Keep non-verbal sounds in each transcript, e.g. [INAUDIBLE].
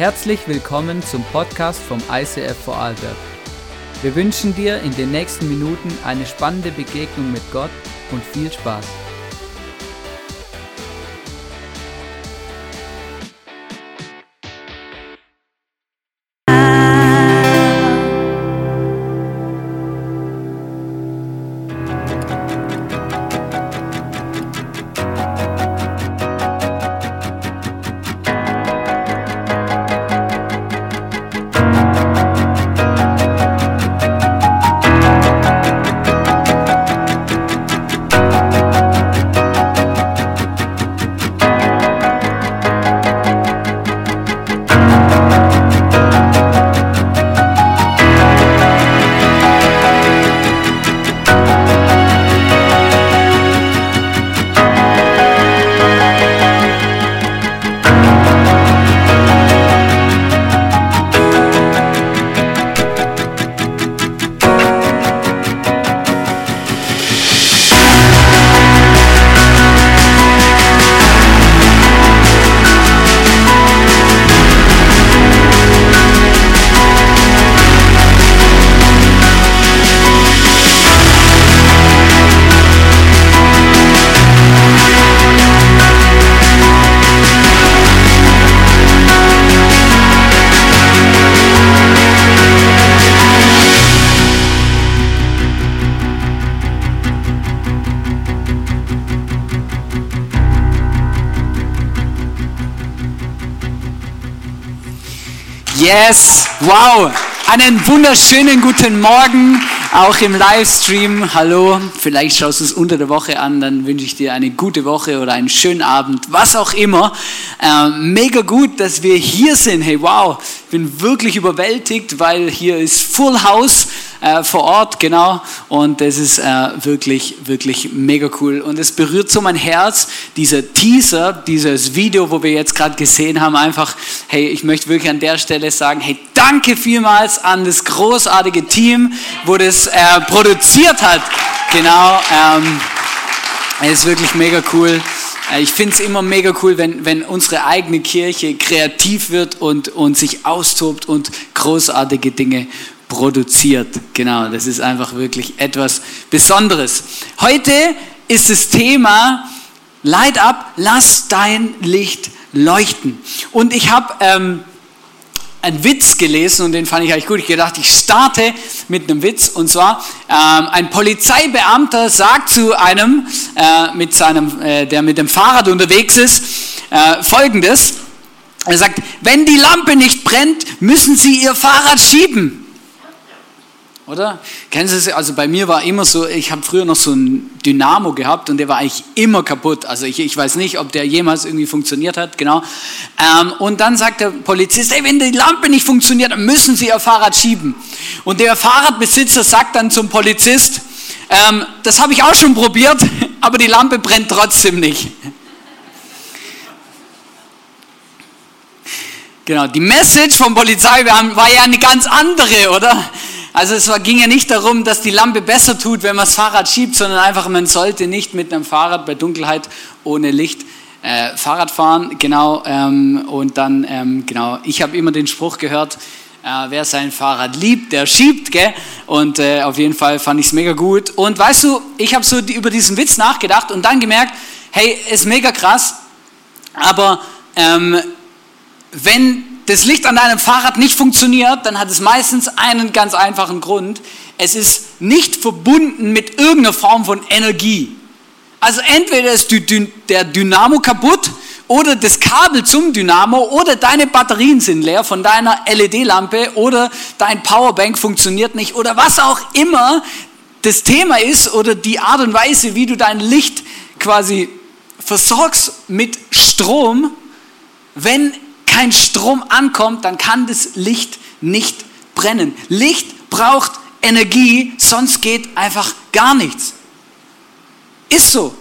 Herzlich willkommen zum Podcast vom ICF Vorarlberg. Wir wünschen dir in den nächsten Minuten eine spannende Begegnung mit Gott und viel Spaß. Yes, wow. Einen wunderschönen guten Morgen, auch im Livestream. Hallo, vielleicht schaust du es unter der Woche an, dann wünsche ich dir eine gute Woche oder einen schönen Abend, was auch immer. Äh, mega gut, dass wir hier sind. Hey, wow, ich bin wirklich überwältigt, weil hier ist Full House äh, vor Ort, genau. Und das ist äh, wirklich, wirklich mega cool. Und es berührt so mein Herz, dieser Teaser, dieses Video, wo wir jetzt gerade gesehen haben, einfach, hey, ich möchte wirklich an der Stelle sagen, hey, danke vielmals an das großartige Team, wo das äh, produziert hat. Genau. Ähm, es ist wirklich mega cool. Äh, ich finde es immer mega cool, wenn, wenn unsere eigene Kirche kreativ wird und, und sich austobt und großartige Dinge produziert. Genau, das ist einfach wirklich etwas Besonderes. Heute ist das Thema Light up, lass dein Licht leuchten. Und ich habe ähm, einen Witz gelesen und den fand ich eigentlich gut. Ich gedacht, ich starte mit einem Witz und zwar ähm, ein Polizeibeamter sagt zu einem, äh, mit seinem, äh, der mit dem Fahrrad unterwegs ist, äh, Folgendes. Er sagt, wenn die Lampe nicht brennt, müssen Sie Ihr Fahrrad schieben oder? Kennen Sie es? Also bei mir war immer so, ich habe früher noch so ein Dynamo gehabt und der war eigentlich immer kaputt. Also ich, ich weiß nicht, ob der jemals irgendwie funktioniert hat, genau. Ähm, und dann sagt der Polizist, ey, wenn die Lampe nicht funktioniert, dann müssen Sie Ihr Fahrrad schieben. Und der Fahrradbesitzer sagt dann zum Polizist, ähm, das habe ich auch schon probiert, [LAUGHS] aber die Lampe brennt trotzdem nicht. Genau, die Message vom Polizeibeamten war ja eine ganz andere, oder? Also es ging ja nicht darum, dass die Lampe besser tut, wenn man das Fahrrad schiebt, sondern einfach, man sollte nicht mit einem Fahrrad bei Dunkelheit ohne Licht äh, Fahrrad fahren. Genau, ähm, und dann, ähm, genau, ich habe immer den Spruch gehört, äh, wer sein Fahrrad liebt, der schiebt, gell? Und äh, auf jeden Fall fand ich es mega gut. Und weißt du, ich habe so die, über diesen Witz nachgedacht und dann gemerkt, hey, ist mega krass, aber ähm, wenn das Licht an deinem Fahrrad nicht funktioniert, dann hat es meistens einen ganz einfachen Grund. Es ist nicht verbunden mit irgendeiner Form von Energie. Also entweder ist der Dynamo kaputt oder das Kabel zum Dynamo oder deine Batterien sind leer von deiner LED-Lampe oder dein Powerbank funktioniert nicht oder was auch immer das Thema ist oder die Art und Weise, wie du dein Licht quasi versorgst mit Strom, wenn kein Strom ankommt, dann kann das Licht nicht brennen. Licht braucht Energie, sonst geht einfach gar nichts. Ist so.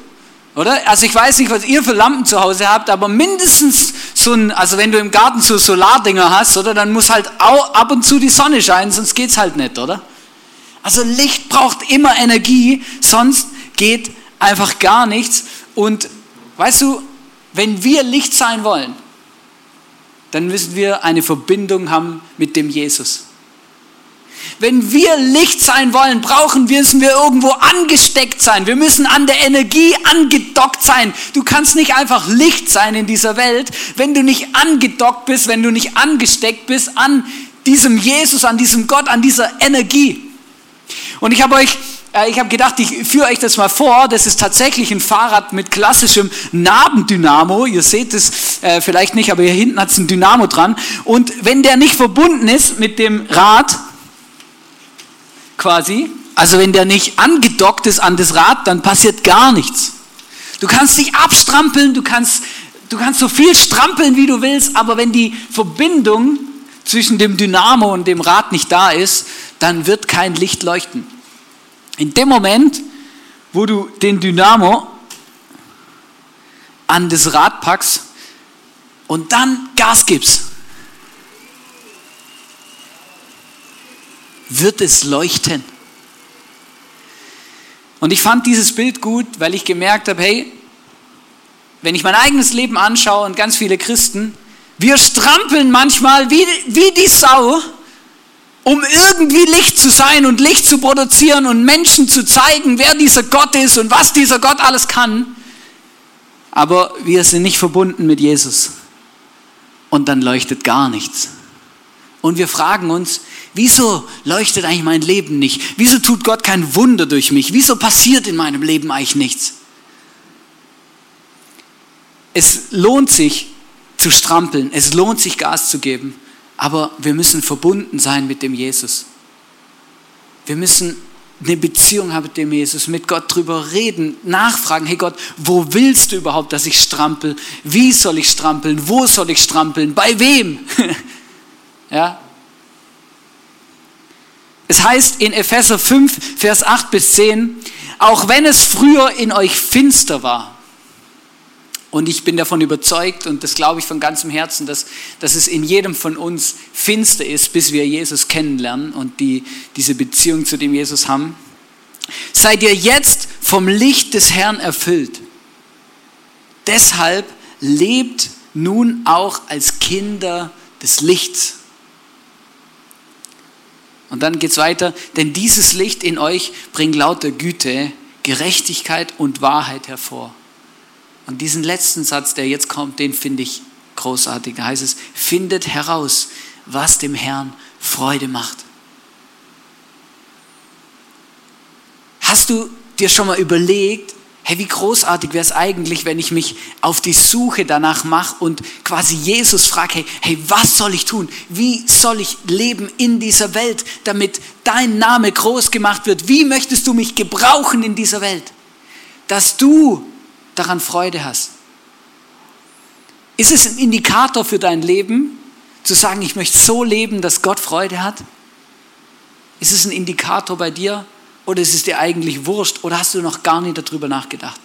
Oder? Also ich weiß nicht, was ihr für Lampen zu Hause habt, aber mindestens so ein, also wenn du im Garten so Solardinger hast, oder, dann muss halt auch ab und zu die Sonne scheinen, sonst geht es halt nicht, oder? Also Licht braucht immer Energie, sonst geht einfach gar nichts. Und weißt du, wenn wir Licht sein wollen, dann müssen wir eine Verbindung haben mit dem Jesus. Wenn wir Licht sein wollen, brauchen wir, müssen wir irgendwo angesteckt sein. Wir müssen an der Energie angedockt sein. Du kannst nicht einfach Licht sein in dieser Welt, wenn du nicht angedockt bist, wenn du nicht angesteckt bist an diesem Jesus, an diesem Gott, an dieser Energie. Und ich habe euch ich habe gedacht, ich führe euch das mal vor. Das ist tatsächlich ein Fahrrad mit klassischem Nabendynamo. Ihr seht es äh, vielleicht nicht, aber hier hinten hat es ein Dynamo dran. Und wenn der nicht verbunden ist mit dem Rad, quasi, also wenn der nicht angedockt ist an das Rad, dann passiert gar nichts. Du kannst dich abstrampeln, du kannst, du kannst so viel strampeln, wie du willst, aber wenn die Verbindung zwischen dem Dynamo und dem Rad nicht da ist, dann wird kein Licht leuchten. In dem Moment, wo du den Dynamo an das Rad packst und dann Gas gibst, wird es leuchten. Und ich fand dieses Bild gut, weil ich gemerkt habe, hey, wenn ich mein eigenes Leben anschaue und ganz viele Christen, wir strampeln manchmal wie, wie die Sau, um irgendwie Licht zu sein und Licht zu produzieren und Menschen zu zeigen, wer dieser Gott ist und was dieser Gott alles kann. Aber wir sind nicht verbunden mit Jesus. Und dann leuchtet gar nichts. Und wir fragen uns, wieso leuchtet eigentlich mein Leben nicht? Wieso tut Gott kein Wunder durch mich? Wieso passiert in meinem Leben eigentlich nichts? Es lohnt sich zu strampeln, es lohnt sich Gas zu geben, aber wir müssen verbunden sein mit dem Jesus. Wir müssen eine Beziehung haben mit dem Jesus, mit Gott drüber reden, nachfragen, hey Gott, wo willst du überhaupt, dass ich strampel? Wie soll ich strampeln? Wo soll ich strampeln? Bei wem? [LAUGHS] Ja? Es heißt in Epheser 5, Vers 8 bis 10, auch wenn es früher in euch finster war, und ich bin davon überzeugt und das glaube ich von ganzem Herzen, dass, dass es in jedem von uns finster ist, bis wir Jesus kennenlernen und die, diese Beziehung zu dem Jesus haben. Seid ihr jetzt vom Licht des Herrn erfüllt. Deshalb lebt nun auch als Kinder des Lichts. Und dann geht es weiter, denn dieses Licht in euch bringt lauter Güte, Gerechtigkeit und Wahrheit hervor. Und diesen letzten Satz, der jetzt kommt, den finde ich großartig. Da heißt es, findet heraus, was dem Herrn Freude macht. Hast du dir schon mal überlegt, hey, wie großartig wäre es eigentlich, wenn ich mich auf die Suche danach mache und quasi Jesus frage, hey, hey, was soll ich tun? Wie soll ich leben in dieser Welt, damit dein Name groß gemacht wird? Wie möchtest du mich gebrauchen in dieser Welt? Dass du daran Freude hast. Ist es ein Indikator für dein Leben, zu sagen, ich möchte so leben, dass Gott Freude hat? Ist es ein Indikator bei dir, oder ist es dir eigentlich wurscht? Oder hast du noch gar nicht darüber nachgedacht?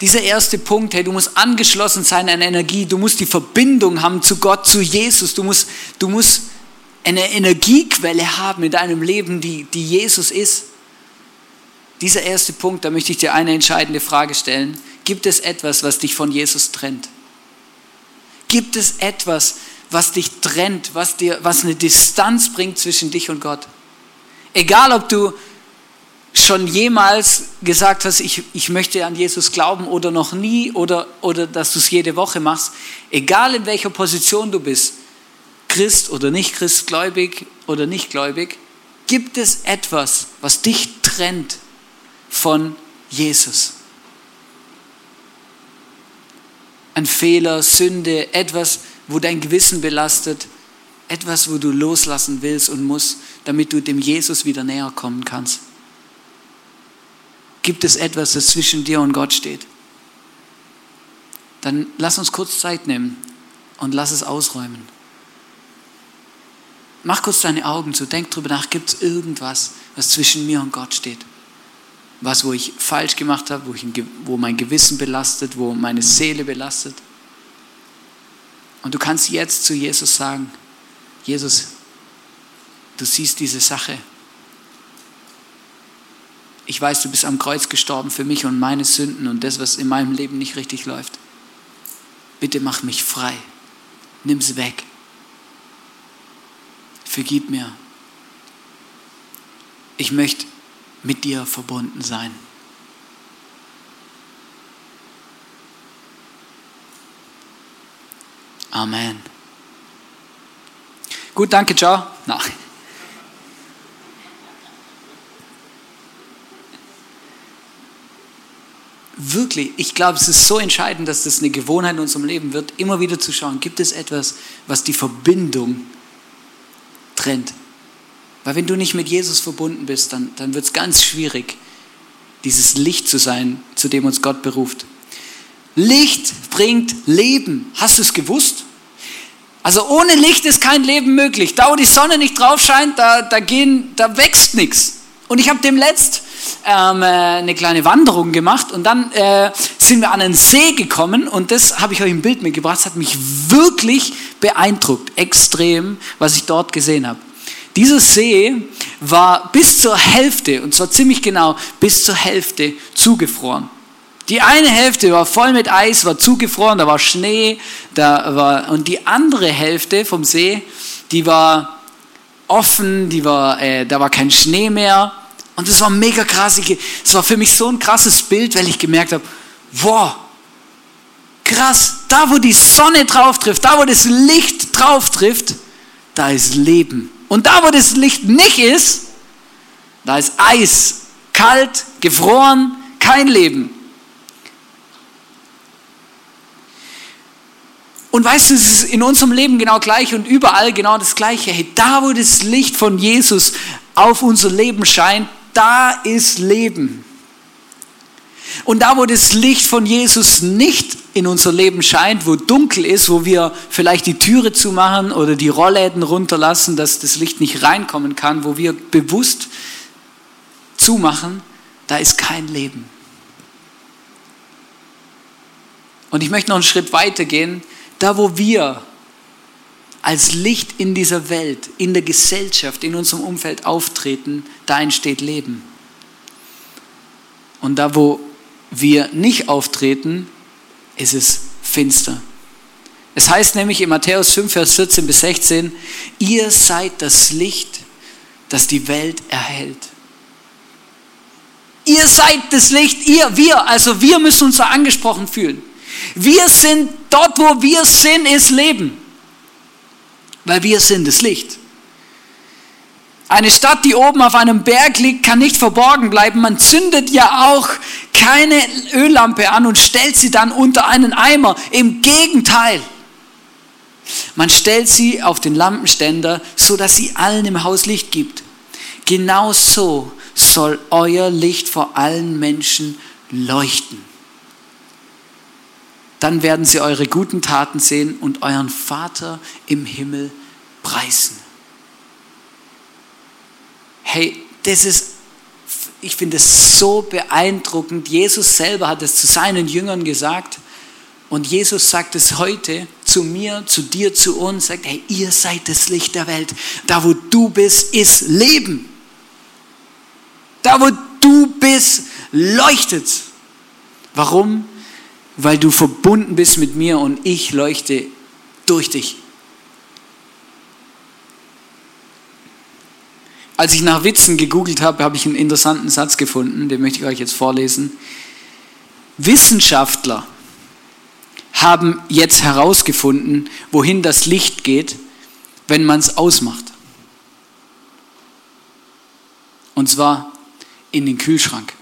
Dieser erste Punkt, hey, du musst angeschlossen sein an Energie, du musst die Verbindung haben zu Gott, zu Jesus, du musst, du musst eine Energiequelle haben in deinem Leben, die, die Jesus ist. Dieser erste Punkt, da möchte ich dir eine entscheidende Frage stellen. Gibt es etwas, was dich von Jesus trennt? Gibt es etwas, was dich trennt, was, dir, was eine Distanz bringt zwischen dich und Gott. Egal, ob du schon jemals gesagt hast, ich, ich möchte an Jesus glauben oder noch nie oder, oder dass du es jede Woche machst, egal in welcher Position du bist, Christ oder nicht Christ, gläubig oder nicht gläubig, gibt es etwas, was dich trennt von Jesus. Ein Fehler, Sünde, etwas, wo dein Gewissen belastet, etwas, wo du loslassen willst und musst, damit du dem Jesus wieder näher kommen kannst? Gibt es etwas, das zwischen dir und Gott steht? Dann lass uns kurz Zeit nehmen und lass es ausräumen. Mach kurz deine Augen zu, denk drüber nach, gibt es irgendwas, was zwischen mir und Gott steht? Was, wo ich falsch gemacht habe, wo, ich, wo mein Gewissen belastet, wo meine Seele belastet? Und du kannst jetzt zu Jesus sagen, Jesus, du siehst diese Sache. Ich weiß, du bist am Kreuz gestorben für mich und meine Sünden und das, was in meinem Leben nicht richtig läuft. Bitte mach mich frei. Nimm es weg. Vergib mir. Ich möchte mit dir verbunden sein. Amen. Gut, danke, ciao. Na. Wirklich, ich glaube, es ist so entscheidend, dass das eine Gewohnheit in unserem Leben wird, immer wieder zu schauen, gibt es etwas, was die Verbindung trennt. Weil wenn du nicht mit Jesus verbunden bist, dann, dann wird es ganz schwierig, dieses Licht zu sein, zu dem uns Gott beruft. Licht bringt Leben. Hast du es gewusst? Also ohne Licht ist kein Leben möglich. Da, wo die Sonne nicht drauf scheint, da, da, gehen, da wächst nichts. Und ich habe dem letzt ähm, äh, eine kleine Wanderung gemacht und dann äh, sind wir an einen See gekommen und das habe ich euch im Bild mitgebracht. Das hat mich wirklich beeindruckt, extrem, was ich dort gesehen habe. Dieser See war bis zur Hälfte, und zwar ziemlich genau bis zur Hälfte zugefroren. Die eine Hälfte war voll mit Eis, war zugefroren, da war Schnee, da war, und die andere Hälfte vom See, die war offen, die war, äh, da war kein Schnee mehr. Und das war mega krass. Es war für mich so ein krasses Bild, weil ich gemerkt habe, wow, krass, da wo die Sonne drauf trifft, da wo das Licht drauf trifft, da ist Leben. Und da wo das Licht nicht ist, da ist Eis, kalt, gefroren, kein Leben. Und weißt du, es ist in unserem Leben genau gleich und überall genau das Gleiche. Hey, da wo das Licht von Jesus auf unser Leben scheint, da ist Leben. Und da wo das Licht von Jesus nicht in unser Leben scheint, wo dunkel ist, wo wir vielleicht die Türe zumachen oder die Rollläden runterlassen, dass das Licht nicht reinkommen kann, wo wir bewusst zumachen, da ist kein Leben. Und ich möchte noch einen Schritt weiter gehen da, wo wir als Licht in dieser Welt, in der Gesellschaft, in unserem Umfeld auftreten, da entsteht Leben. Und da, wo wir nicht auftreten, ist es finster. Es heißt nämlich in Matthäus 5, Vers 14 bis 16, ihr seid das Licht, das die Welt erhält. Ihr seid das Licht, ihr, wir, also wir müssen uns so angesprochen fühlen. Wir sind dort, wo wir sind, ist Leben. Weil wir sind das Licht. Eine Stadt, die oben auf einem Berg liegt, kann nicht verborgen bleiben. Man zündet ja auch keine Öllampe an und stellt sie dann unter einen Eimer. Im Gegenteil. Man stellt sie auf den Lampenständer, so dass sie allen im Haus Licht gibt. Genau so soll euer Licht vor allen Menschen leuchten dann werden sie eure guten Taten sehen und euren Vater im Himmel preisen. Hey, das ist, ich finde es so beeindruckend. Jesus selber hat es zu seinen Jüngern gesagt und Jesus sagt es heute zu mir, zu dir, zu uns, sagt, hey, ihr seid das Licht der Welt. Da, wo du bist, ist Leben. Da, wo du bist, leuchtet. Warum? weil du verbunden bist mit mir und ich leuchte durch dich. Als ich nach Witzen gegoogelt habe, habe ich einen interessanten Satz gefunden, den möchte ich euch jetzt vorlesen. Wissenschaftler haben jetzt herausgefunden, wohin das Licht geht, wenn man es ausmacht. Und zwar in den Kühlschrank.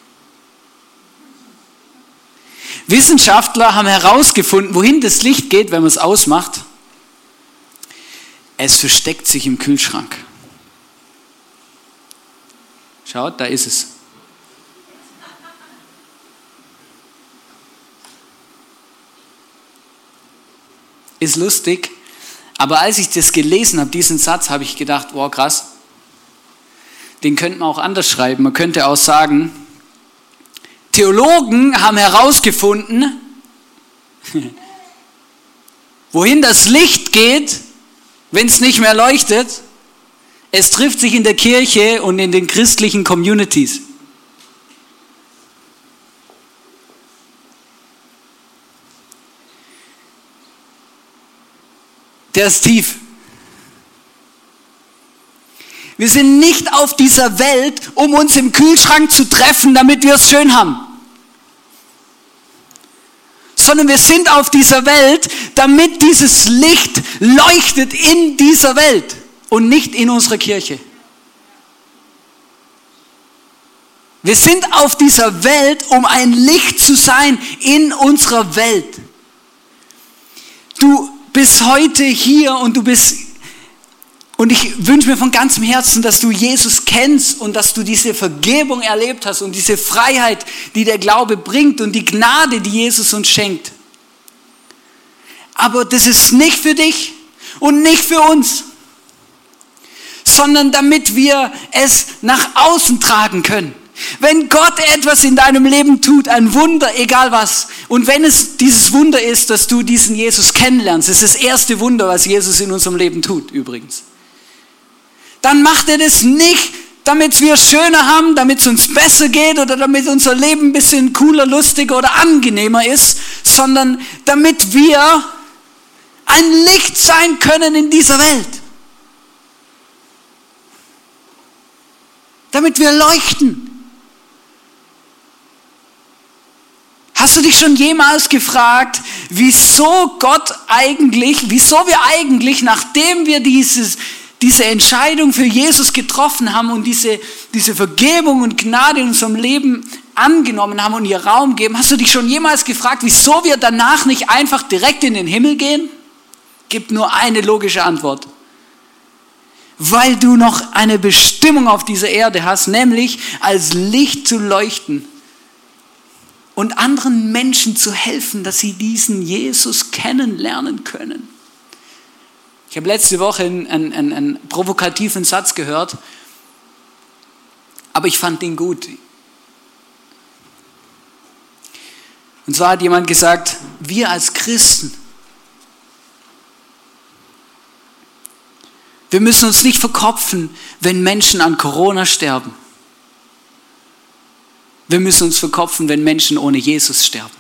Wissenschaftler haben herausgefunden, wohin das Licht geht, wenn man es ausmacht. Es versteckt sich im Kühlschrank. Schaut, da ist es. Ist lustig, aber als ich das gelesen habe, diesen Satz, habe ich gedacht, wow, krass, den könnte man auch anders schreiben. Man könnte auch sagen, Theologen haben herausgefunden, [LAUGHS] wohin das Licht geht, wenn es nicht mehr leuchtet. Es trifft sich in der Kirche und in den christlichen Communities. Der ist tief. Wir sind nicht auf dieser Welt, um uns im Kühlschrank zu treffen, damit wir es schön haben. Sondern wir sind auf dieser Welt, damit dieses Licht leuchtet in dieser Welt und nicht in unserer Kirche. Wir sind auf dieser Welt, um ein Licht zu sein in unserer Welt. Du bist heute hier und du bist und ich wünsche mir von ganzem Herzen, dass du Jesus kennst und dass du diese Vergebung erlebt hast und diese Freiheit, die der Glaube bringt und die Gnade, die Jesus uns schenkt. Aber das ist nicht für dich und nicht für uns, sondern damit wir es nach außen tragen können. Wenn Gott etwas in deinem Leben tut, ein Wunder, egal was, und wenn es dieses Wunder ist, dass du diesen Jesus kennenlernst, ist das erste Wunder, was Jesus in unserem Leben tut, übrigens dann macht er das nicht, damit wir es schöner haben, damit es uns besser geht oder damit unser Leben ein bisschen cooler, lustiger oder angenehmer ist, sondern damit wir ein Licht sein können in dieser Welt. Damit wir leuchten. Hast du dich schon jemals gefragt, wieso Gott eigentlich, wieso wir eigentlich, nachdem wir dieses, diese Entscheidung für Jesus getroffen haben und diese, diese Vergebung und Gnade in unserem Leben angenommen haben und ihr Raum geben, hast du dich schon jemals gefragt, wieso wir danach nicht einfach direkt in den Himmel gehen? Gibt nur eine logische Antwort. Weil du noch eine Bestimmung auf dieser Erde hast, nämlich als Licht zu leuchten und anderen Menschen zu helfen, dass sie diesen Jesus kennenlernen können. Ich habe letzte Woche einen, einen, einen, provokativen Satz gehört, aber ich fand ihn gut. Und zwar hat jemand gesagt, wir als Christen, wir müssen uns nicht verkopfen, wenn Menschen an Corona sterben. Wir müssen uns verkopfen, wenn Menschen ohne Jesus sterben.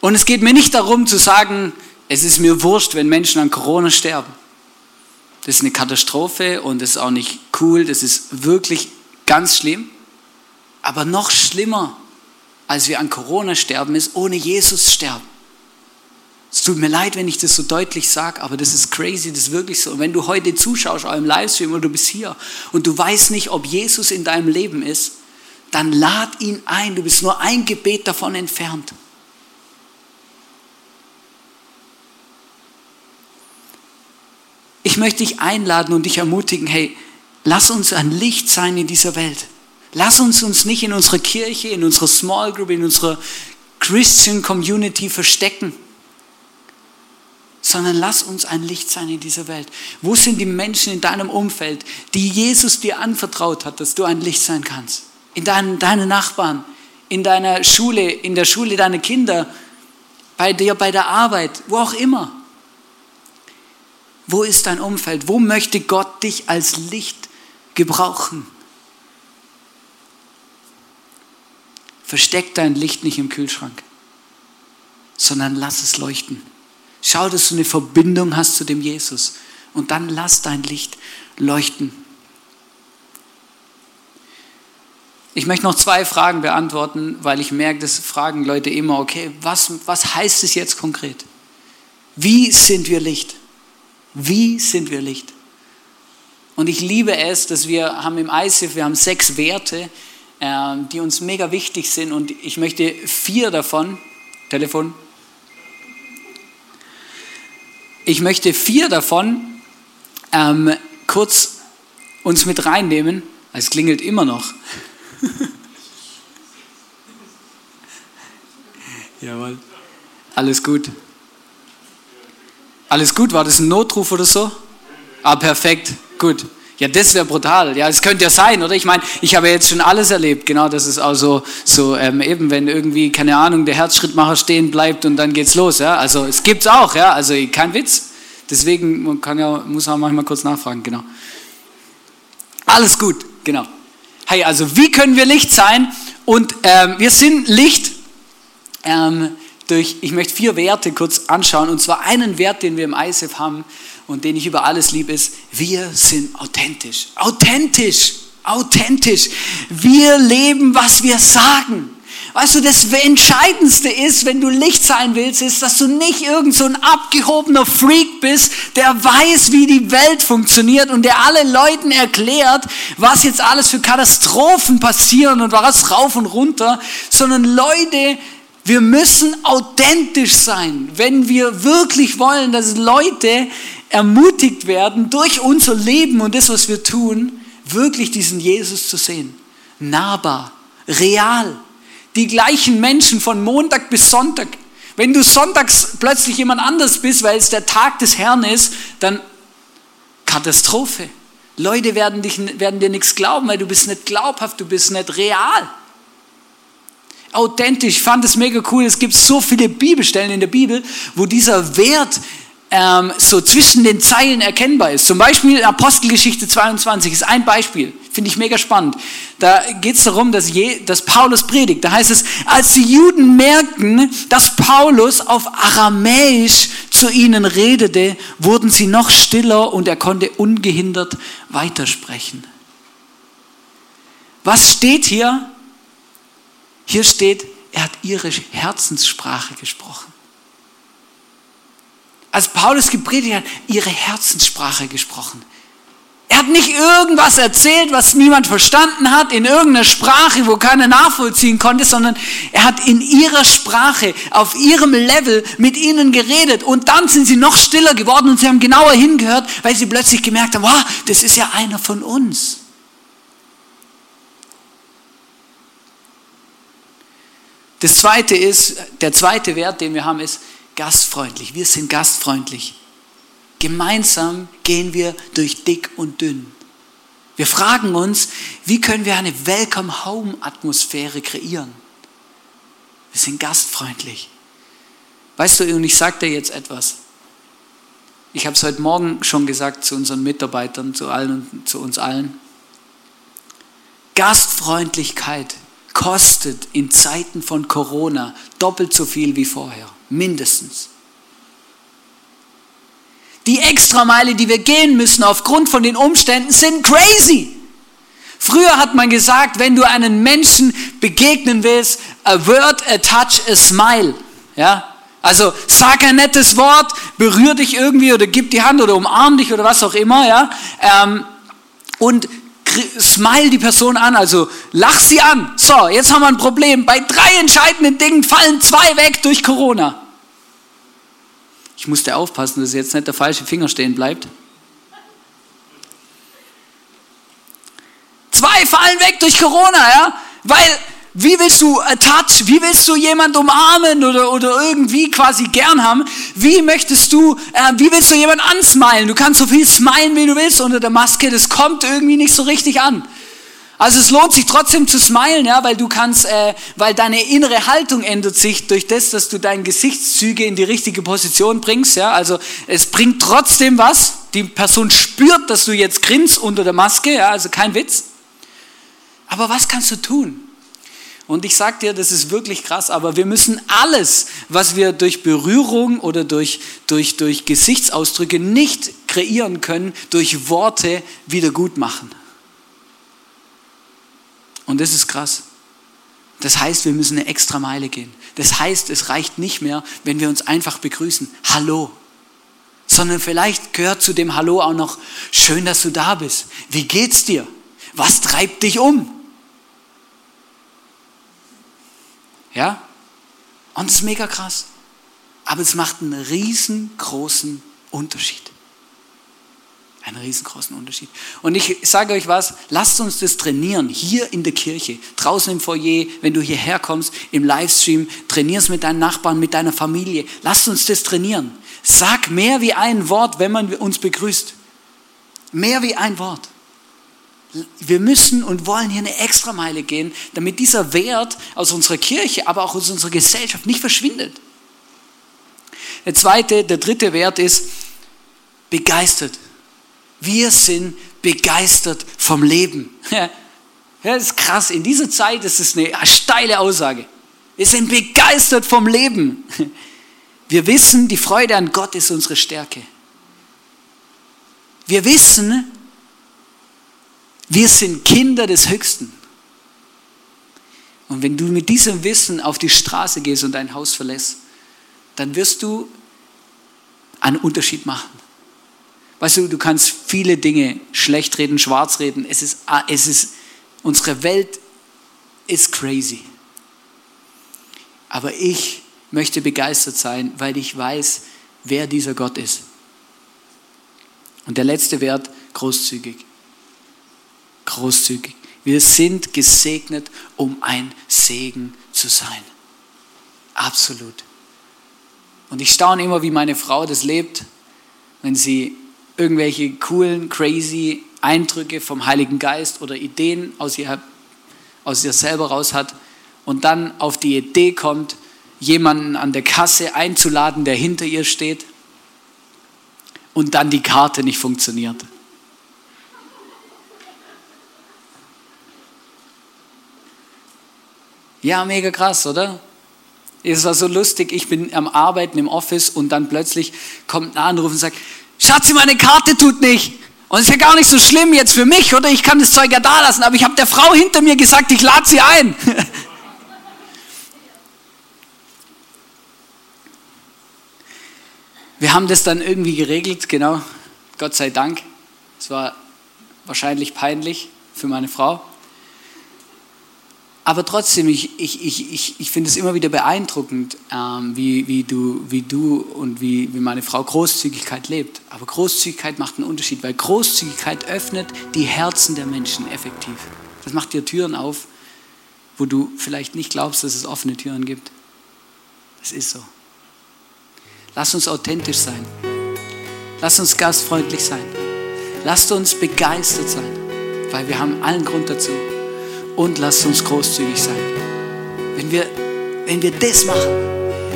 Und es geht mir nicht darum zu sagen, es ist mir wurscht, wenn Menschen an Corona sterben. Das ist eine Katastrophe und das ist auch nicht cool, das ist wirklich ganz schlimm. Aber noch schlimmer, als wir an Corona sterben, ist ohne Jesus sterben. Es tut mir leid, wenn ich das so deutlich sage, aber das ist crazy, das ist wirklich so. Und wenn du heute zuschaust, auch im Livestream oder du bist hier und du weißt nicht, ob Jesus in deinem Leben ist, dann lad ihn ein. Du bist nur ein Gebet davon entfernt. ich möchte dich einladen und dich ermutigen, hey, lass uns ein Licht sein in dieser Welt. Lass uns uns nicht in unserer Kirche, in unserer Small Group, in unserer Christian Community verstecken, sondern lass uns ein Licht sein in dieser Welt. Wo sind die Menschen in deinem Umfeld, die Jesus dir anvertraut hat, dass du ein Licht sein kannst? In deinen, deinen Nachbarn, in deiner Schule, in der Schule deiner Kinder, bei dir, bei der Arbeit, wo auch immer. Wo ist dein Umfeld? Wo möchte Gott dich als Licht gebrauchen? Versteck dein Licht nicht im Kühlschrank, sondern lass es leuchten. Schau, dass du eine Verbindung hast zu dem Jesus und dann lass dein Licht leuchten. Ich möchte noch zwei Fragen beantworten, weil ich merke, dass fragen Leute immer, okay, was, was heißt es jetzt konkret? Wie sind wir Licht? Wie sind wir Licht? Und ich liebe es, dass wir haben im ICF, wir haben sechs Werte, äh, die uns mega wichtig sind und ich möchte vier davon, Telefon, ich möchte vier davon ähm, kurz uns mit reinnehmen. Es klingelt immer noch. [LAUGHS] Jawohl. Alles gut. Alles gut, war das ein Notruf oder so? Ah, perfekt, gut. Ja, das wäre brutal. Ja, das könnte ja sein, oder? Ich meine, ich habe jetzt schon alles erlebt. Genau, das ist auch so, so ähm, eben, wenn irgendwie, keine Ahnung, der Herzschrittmacher stehen bleibt und dann geht's los. Ja, also es gibt's auch. Ja, also kein Witz. Deswegen man kann ja, muss man manchmal kurz nachfragen. Genau. Alles gut. Genau. Hey, also wie können wir Licht sein? Und ähm, wir sind Licht. Ähm, durch, ich möchte vier Werte kurz anschauen. Und zwar einen Wert, den wir im ISF haben und den ich über alles liebe, ist, wir sind authentisch. Authentisch, authentisch. Wir leben, was wir sagen. Weißt du, das Entscheidendste ist, wenn du Licht sein willst, ist, dass du nicht irgend so ein abgehobener Freak bist, der weiß, wie die Welt funktioniert und der alle Leuten erklärt, was jetzt alles für Katastrophen passieren und was rauf und runter, sondern Leute, wir müssen authentisch sein, wenn wir wirklich wollen, dass Leute ermutigt werden, durch unser Leben und das, was wir tun, wirklich diesen Jesus zu sehen. Nahbar, real die gleichen Menschen von Montag bis Sonntag. Wenn du sonntags plötzlich jemand anders bist, weil es der Tag des Herrn ist, dann Katastrophe. Leute werden, dich, werden dir nichts glauben, weil du bist nicht glaubhaft, du bist nicht real. Authentisch, ich fand es mega cool. Es gibt so viele Bibelstellen in der Bibel, wo dieser Wert ähm, so zwischen den Zeilen erkennbar ist. Zum Beispiel Apostelgeschichte 22 ist ein Beispiel, finde ich mega spannend. Da geht es darum, dass, Je, dass Paulus predigt. Da heißt es, als die Juden merkten, dass Paulus auf Aramäisch zu ihnen redete, wurden sie noch stiller und er konnte ungehindert weitersprechen. Was steht hier? Hier steht, er hat ihre Herzenssprache gesprochen als Paulus gepredigt hat, ihre Herzenssprache gesprochen. Er hat nicht irgendwas erzählt, was niemand verstanden hat, in irgendeiner Sprache, wo keiner nachvollziehen konnte, sondern er hat in ihrer Sprache, auf ihrem Level mit ihnen geredet. Und dann sind sie noch stiller geworden und sie haben genauer hingehört, weil sie plötzlich gemerkt haben, wow, das ist ja einer von uns. Das zweite ist, der zweite Wert, den wir haben, ist, gastfreundlich. Wir sind gastfreundlich. Gemeinsam gehen wir durch dick und dünn. Wir fragen uns, wie können wir eine Welcome Home Atmosphäre kreieren? Wir sind gastfreundlich. Weißt du, und ich sage dir jetzt etwas. Ich habe es heute Morgen schon gesagt zu unseren Mitarbeitern, zu allen und zu uns allen. Gastfreundlichkeit kostet in Zeiten von Corona doppelt so viel wie vorher mindestens. Die Extrameile, die wir gehen müssen aufgrund von den Umständen, sind crazy. Früher hat man gesagt, wenn du einen Menschen begegnen willst, a word, a touch, a smile. Ja? Also sag ein nettes Wort, berühr dich irgendwie oder gib die Hand oder umarm dich oder was auch immer. Ja? Ähm, und smile die Person an, also lach sie an. So, jetzt haben wir ein Problem. Bei drei entscheidenden Dingen fallen zwei weg durch Corona. Ich musste aufpassen, dass jetzt nicht der falsche Finger stehen bleibt. Zwei fallen weg durch Corona, ja? Weil wie willst du a touch? Wie willst du jemand umarmen oder, oder irgendwie quasi gern haben? Wie möchtest du, äh, wie willst du jemand ansmilen? Du kannst so viel smilen, wie du willst unter der Maske. Das kommt irgendwie nicht so richtig an. Also es lohnt sich trotzdem zu smilen, ja, weil du kannst, äh, weil deine innere Haltung ändert sich durch das, dass du deine Gesichtszüge in die richtige Position bringst, ja. Also es bringt trotzdem was. Die Person spürt, dass du jetzt grinst unter der Maske, ja, also kein Witz. Aber was kannst du tun? Und ich sage dir, das ist wirklich krass, aber wir müssen alles, was wir durch Berührung oder durch, durch, durch Gesichtsausdrücke nicht kreieren können, durch Worte wieder gut machen. Und das ist krass. Das heißt, wir müssen eine extra Meile gehen. Das heißt, es reicht nicht mehr, wenn wir uns einfach begrüßen. Hallo. Sondern vielleicht gehört zu dem Hallo auch noch, schön, dass du da bist. Wie geht's dir? Was treibt dich um? Ja? Und es ist mega krass. Aber es macht einen riesengroßen Unterschied. Einen riesengroßen Unterschied. Und ich sage euch was, lasst uns das trainieren, hier in der Kirche, draußen im Foyer, wenn du hierher kommst, im Livestream, trainier es mit deinen Nachbarn, mit deiner Familie. Lasst uns das trainieren. Sag mehr wie ein Wort, wenn man uns begrüßt. Mehr wie ein Wort wir müssen und wollen hier eine Extrameile gehen, damit dieser Wert aus unserer Kirche, aber auch aus unserer Gesellschaft nicht verschwindet. Der zweite, der dritte Wert ist begeistert. Wir sind begeistert vom Leben. Ja, das ist krass. In dieser Zeit ist es eine steile Aussage. Wir sind begeistert vom Leben. Wir wissen, die Freude an Gott ist unsere Stärke. Wir wissen, wir sind Kinder des Höchsten. Und wenn du mit diesem Wissen auf die Straße gehst und dein Haus verlässt, dann wirst du einen Unterschied machen. Weißt du, du kannst viele Dinge schlecht reden, schwarz reden. Es ist, es ist, unsere Welt ist crazy. Aber ich möchte begeistert sein, weil ich weiß, wer dieser Gott ist. Und der letzte Wert, großzügig. Großzügig. Wir sind gesegnet, um ein Segen zu sein. Absolut. Und ich staune immer, wie meine Frau das lebt, wenn sie irgendwelche coolen, crazy Eindrücke vom Heiligen Geist oder Ideen aus ihr, aus ihr selber raus hat und dann auf die Idee kommt, jemanden an der Kasse einzuladen, der hinter ihr steht und dann die Karte nicht funktioniert. Ja, mega krass, oder? Es war so lustig, ich bin am Arbeiten im Office und dann plötzlich kommt ein Anruf und sagt, Schatzi, meine Karte tut nicht. Und es ist ja gar nicht so schlimm jetzt für mich, oder? Ich kann das Zeug ja da lassen, aber ich habe der Frau hinter mir gesagt, ich lade sie ein. [LAUGHS] Wir haben das dann irgendwie geregelt, genau, Gott sei Dank. Es war wahrscheinlich peinlich für meine Frau. Aber trotzdem, ich, ich, ich, ich, ich finde es immer wieder beeindruckend, ähm, wie, wie, du, wie du und wie, wie meine Frau Großzügigkeit lebt. Aber Großzügigkeit macht einen Unterschied, weil Großzügigkeit öffnet die Herzen der Menschen effektiv. Das macht dir Türen auf, wo du vielleicht nicht glaubst, dass es offene Türen gibt. Es ist so. Lass uns authentisch sein. Lass uns gastfreundlich sein. Lasst uns begeistert sein, weil wir haben allen Grund dazu und lasst uns großzügig sein. Wenn wir, wenn wir das machen,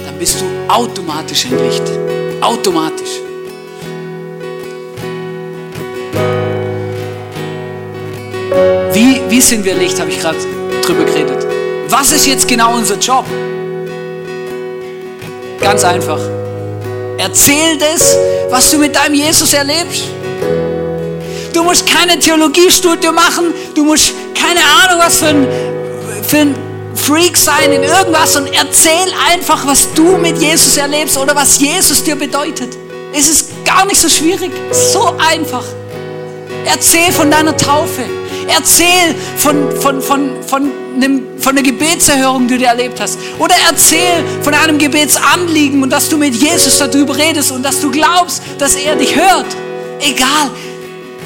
dann bist du automatisch ein Licht. Automatisch. Wie, wie sind wir Licht, habe ich gerade drüber geredet. Was ist jetzt genau unser Job? Ganz einfach. Erzähl das, was du mit deinem Jesus erlebst. Du musst keine Theologiestudium machen, du musst keine Ahnung, was für ein, für ein Freak sein in irgendwas und erzähl einfach, was du mit Jesus erlebst oder was Jesus dir bedeutet. Es ist gar nicht so schwierig, so einfach. Erzähl von deiner Taufe. Erzähl von, von, von, von, einem, von einer Gebetserhörung, die du erlebt hast. Oder erzähl von einem Gebetsanliegen und dass du mit Jesus darüber redest und dass du glaubst, dass er dich hört. Egal.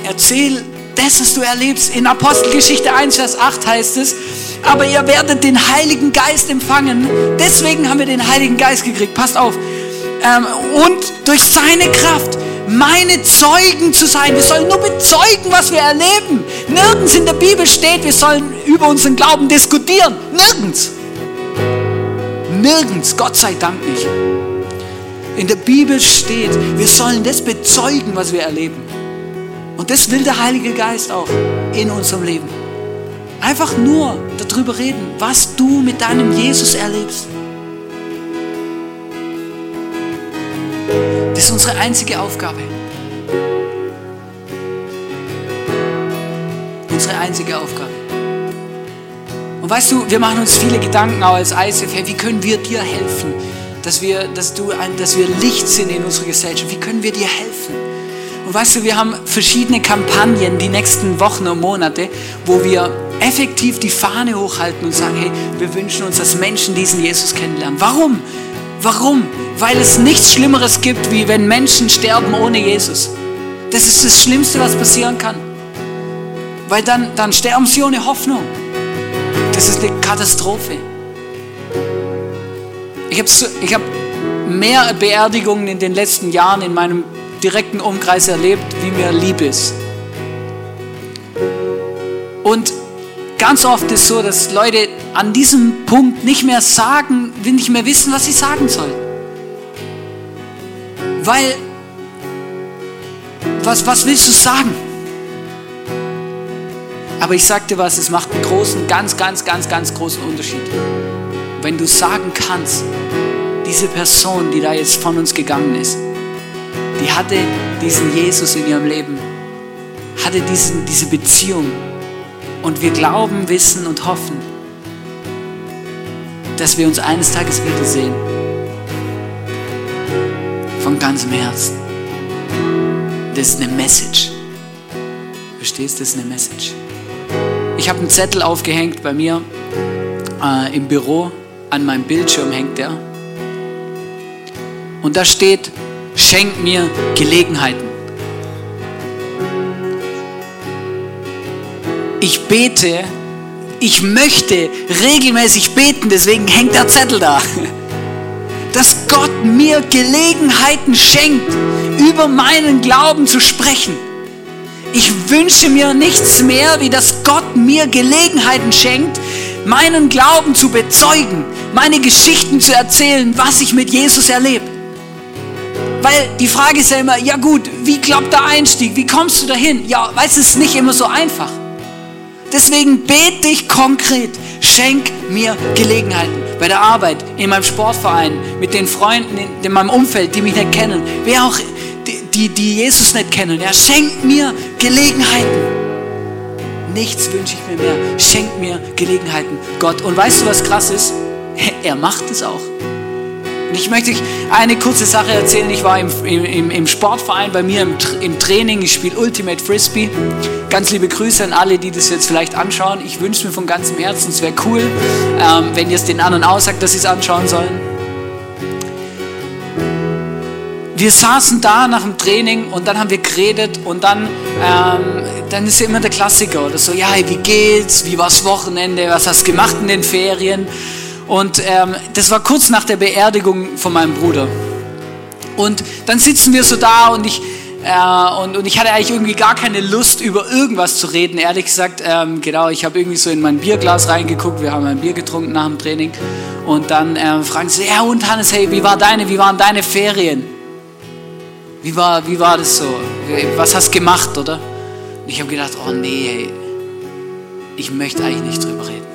Erzähl das, was du erlebst. In Apostelgeschichte 1, Vers 8 heißt es, aber ihr werdet den Heiligen Geist empfangen. Deswegen haben wir den Heiligen Geist gekriegt. Passt auf. Ähm, und durch seine Kraft meine Zeugen zu sein. Wir sollen nur bezeugen, was wir erleben. Nirgends in der Bibel steht, wir sollen über unseren Glauben diskutieren. Nirgends. Nirgends, Gott sei Dank nicht. In der Bibel steht, wir sollen das bezeugen, was wir erleben. Und das will der Heilige Geist auch in unserem Leben. Einfach nur darüber reden, was du mit deinem Jesus erlebst. Das ist unsere einzige Aufgabe. Unsere einzige Aufgabe. Und weißt du, wir machen uns viele Gedanken auch als ICF, hey, wie können wir dir helfen, dass wir, dass, du dass wir Licht sind in unserer Gesellschaft? Wie können wir dir helfen? Weißt du, wir haben verschiedene Kampagnen die nächsten Wochen und Monate, wo wir effektiv die Fahne hochhalten und sagen, hey, wir wünschen uns, dass Menschen diesen Jesus kennenlernen. Warum? Warum? Weil es nichts Schlimmeres gibt, wie wenn Menschen sterben ohne Jesus. Das ist das Schlimmste, was passieren kann. Weil dann, dann sterben sie ohne Hoffnung. Das ist eine Katastrophe. Ich habe ich hab mehr Beerdigungen in den letzten Jahren in meinem direkten Umkreis erlebt, wie mir lieb ist. Und ganz oft ist so, dass Leute an diesem Punkt nicht mehr sagen, nicht mehr wissen, was sie sagen sollen. Weil, was, was willst du sagen? Aber ich sagte was, es macht einen großen, ganz, ganz, ganz, ganz großen Unterschied. wenn du sagen kannst, diese Person, die da jetzt von uns gegangen ist, die hatte diesen Jesus in ihrem Leben, hatte diesen, diese Beziehung. Und wir glauben, wissen und hoffen, dass wir uns eines Tages wiedersehen. Von ganzem Herzen. Das ist eine Message. Verstehst du, das ist eine Message. Ich habe einen Zettel aufgehängt bei mir äh, im Büro. An meinem Bildschirm hängt der. Und da steht, schenk mir Gelegenheiten. Ich bete, ich möchte regelmäßig beten, deswegen hängt der Zettel da. Dass Gott mir Gelegenheiten schenkt, über meinen Glauben zu sprechen. Ich wünsche mir nichts mehr, wie dass Gott mir Gelegenheiten schenkt, meinen Glauben zu bezeugen, meine Geschichten zu erzählen, was ich mit Jesus erlebe. Weil die Frage ist ja immer, ja gut, wie klappt der Einstieg? Wie kommst du dahin? Ja, weißt du, es ist nicht immer so einfach. Deswegen bete ich konkret, schenk mir Gelegenheiten. Bei der Arbeit, in meinem Sportverein, mit den Freunden in, meinem Umfeld, die mich nicht kennen, wer auch, die, die Jesus nicht kennen. Ja, schenk mir Gelegenheiten. Nichts wünsche ich mir mehr. Schenk mir Gelegenheiten, Gott. Und weißt du, was krass ist? [LAUGHS] Er macht es auch. Und ich möchte euch eine kurze Sache erzählen. Ich war im, im, im Sportverein bei mir im, im Training. Ich spiele Ultimate Frisbee. Ganz liebe Grüße an alle, die das jetzt vielleicht anschauen. Ich wünsche mir von ganzem Herzen, es wäre cool, ähm, wenn ihr es den anderen aussagt, dass sie es anschauen sollen. Wir saßen da nach dem Training und dann haben wir geredet und dann, ähm, dann ist ja immer der Klassiker oder so, ja, wie geht's, wie war's Wochenende, was hast du gemacht in den Ferien? Und ähm, das war kurz nach der Beerdigung von meinem Bruder. Und dann sitzen wir so da und ich, äh, und, und ich hatte eigentlich irgendwie gar keine Lust, über irgendwas zu reden. Ehrlich gesagt, ähm, genau, ich habe irgendwie so in mein Bierglas reingeguckt. Wir haben ein Bier getrunken nach dem Training. Und dann ähm, fragen sie, ja und Hannes, hey, wie, war deine, wie waren deine Ferien? Wie war, wie war das so? Was hast du gemacht, oder? Und ich habe gedacht, oh nee, ich möchte eigentlich nicht drüber reden.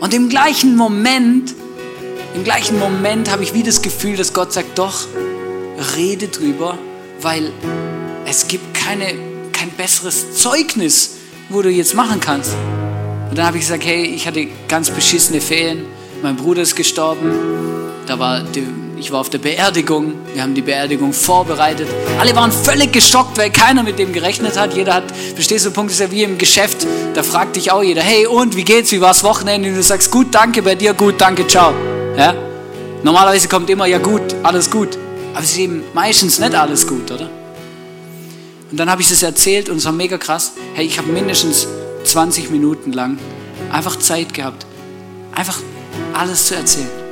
Und im gleichen Moment, im gleichen Moment habe ich wie das Gefühl, dass Gott sagt, doch, rede drüber, weil es gibt keine, kein besseres Zeugnis, wo du jetzt machen kannst. Und dann habe ich gesagt, hey, ich hatte ganz beschissene Ferien, mein Bruder ist gestorben, da war die, ich war auf der Beerdigung, wir haben die Beerdigung vorbereitet. Alle waren völlig geschockt, weil keiner mit dem gerechnet hat. Jeder hat, verstehst du, Punkt ist ja wie im Geschäft, da fragt dich auch jeder, hey und, wie geht's, wie war's Wochenende? Und du sagst, gut, danke, bei dir gut, danke, ciao. Ja? Normalerweise kommt immer, ja gut, alles gut. Aber es ist eben meistens nicht alles gut, oder? Und dann habe ich es erzählt und es war mega krass. Hey, ich habe mindestens 20 Minuten lang einfach Zeit gehabt, einfach alles zu erzählen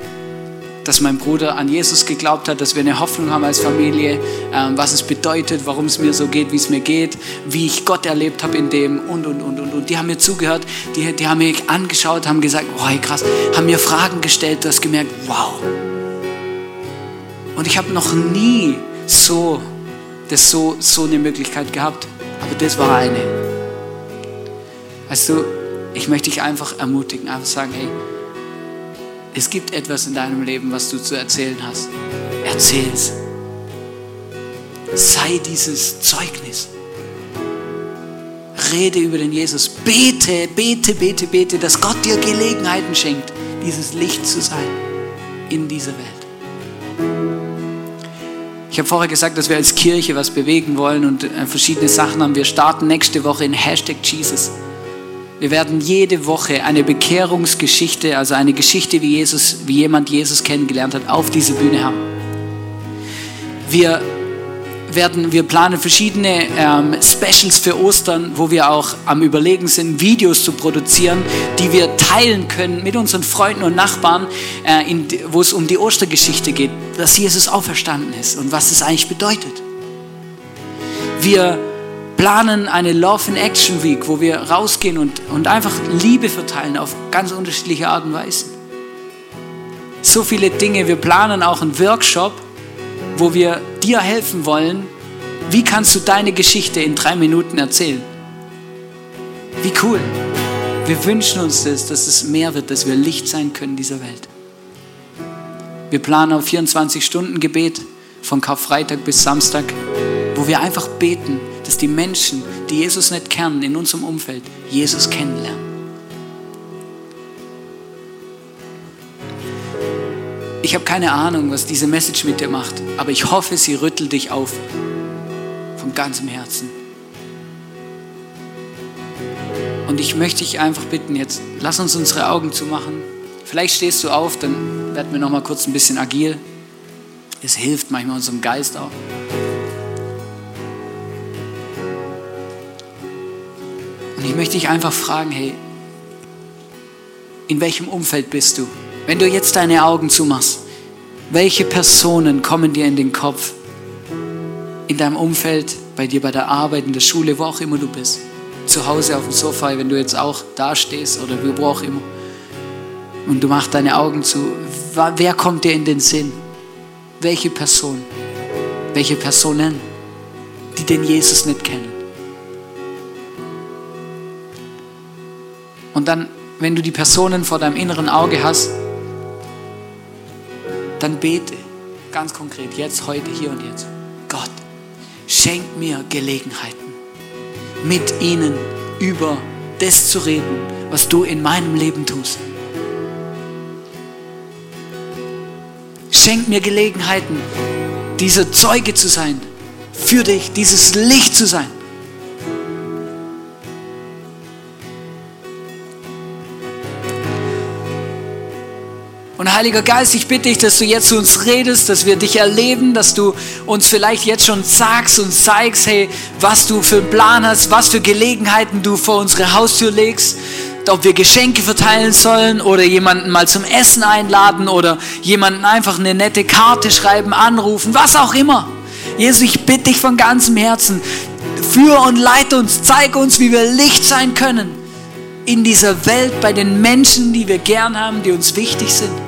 dass mein Bruder an Jesus geglaubt hat, dass wir eine Hoffnung haben als Familie, ähm, was es bedeutet, warum es mir so geht, wie es mir geht, wie ich Gott erlebt habe in dem und, und, und, und. Und die haben mir zugehört, die, die haben mich angeschaut, haben gesagt, wow, krass, haben mir Fragen gestellt, du hast gemerkt, wow. Und ich habe noch nie so, das so, so eine Möglichkeit gehabt, aber das war eine. Weißt du, ich möchte dich einfach ermutigen, einfach sagen, hey, es gibt etwas in deinem Leben, was du zu erzählen hast. Erzähl's. Sei dieses Zeugnis. Rede über den Jesus. Bete, bete, bete, bete, dass Gott dir Gelegenheiten schenkt, dieses Licht zu sein in dieser Welt. Ich habe vorher gesagt, dass wir als Kirche was bewegen wollen und äh, verschiedene Sachen haben. Wir starten nächste Woche in Hashtag Jesus. Wir werden jede Woche eine Bekehrungsgeschichte, also eine Geschichte, wie, Jesus, wie jemand Jesus kennengelernt hat, auf diese Bühne haben. Wir, werden, wir planen verschiedene ähm, Specials für Ostern, wo wir auch am Überlegen sind, Videos zu produzieren, die wir teilen können mit unseren Freunden und Nachbarn, äh, in, wo es um die Ostergeschichte geht, dass Jesus auferstanden ist und was es eigentlich bedeutet. Wir planen eine Love in Action Week, wo wir rausgehen und, und einfach Liebe verteilen auf ganz unterschiedliche Art und Weise. So viele Dinge. Wir planen auch einen Workshop, wo wir dir helfen wollen, wie kannst du deine Geschichte in drei Minuten erzählen. Wie cool. Wir wünschen uns das, dass es mehr wird, dass wir Licht sein können dieser Welt. Wir planen auf 24 Stunden Gebet von Karfreitag bis Samstag, wo wir einfach beten, dass die Menschen, die Jesus nicht kennen in unserem Umfeld, Jesus kennenlernen. Ich habe keine Ahnung, was diese Message mit dir macht, aber ich hoffe, sie rüttelt dich auf. Von ganzem Herzen. Und ich möchte dich einfach bitten, jetzt lass uns unsere Augen zumachen. Vielleicht stehst du auf, dann werden wir noch mal kurz ein bisschen agil. Es hilft manchmal unserem Geist auch. Und ich möchte dich einfach fragen, hey, in welchem Umfeld bist du? Wenn du jetzt deine Augen zumachst, welche Personen kommen dir in den Kopf? In deinem Umfeld, bei dir bei der Arbeit, in der Schule, wo auch immer du bist. Zu Hause auf dem Sofa, wenn du jetzt auch da stehst oder wo auch immer. Und du machst deine Augen zu. Wer kommt dir in den Sinn? Welche Person? Welche Personen, die den Jesus nicht kennen? Und dann, wenn du die Personen vor deinem inneren Auge hast, dann bete ganz konkret, jetzt, heute, hier und jetzt. Gott, schenk mir Gelegenheiten, mit ihnen über das zu reden, was du in meinem Leben tust. Schenk mir Gelegenheiten, dieser Zeuge zu sein, für dich, dieses Licht zu sein. Und Heiliger Geist, ich bitte dich, dass du jetzt zu uns redest, dass wir dich erleben, dass du uns vielleicht jetzt schon sagst und zeigst, hey, was du für einen Plan hast, was für Gelegenheiten du vor unsere Haustür legst, ob wir Geschenke verteilen sollen oder jemanden mal zum Essen einladen oder jemanden einfach eine nette Karte schreiben, anrufen, was auch immer. Jesus, ich bitte dich von ganzem Herzen, führe und leite uns, zeig uns, wie wir Licht sein können in dieser Welt bei den Menschen, die wir gern haben, die uns wichtig sind.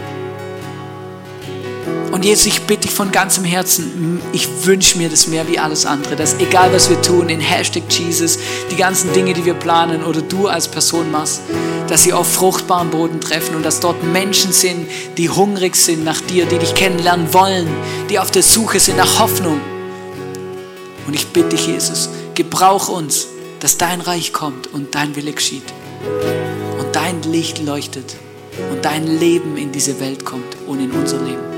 Und Jesus, ich bitte dich von ganzem Herzen, ich wünsche mir das mehr wie alles andere, dass egal was wir tun, in Hashtag Jesus, die ganzen Dinge, die wir planen oder du als Person machst, dass sie auf fruchtbaren Boden treffen und dass dort Menschen sind, die hungrig sind nach dir, die dich kennenlernen wollen, die auf der Suche sind nach Hoffnung. Und ich bitte dich, Jesus, gebrauch uns, dass dein Reich kommt und dein Wille geschieht und dein Licht leuchtet und dein Leben in diese Welt kommt und in unser Leben.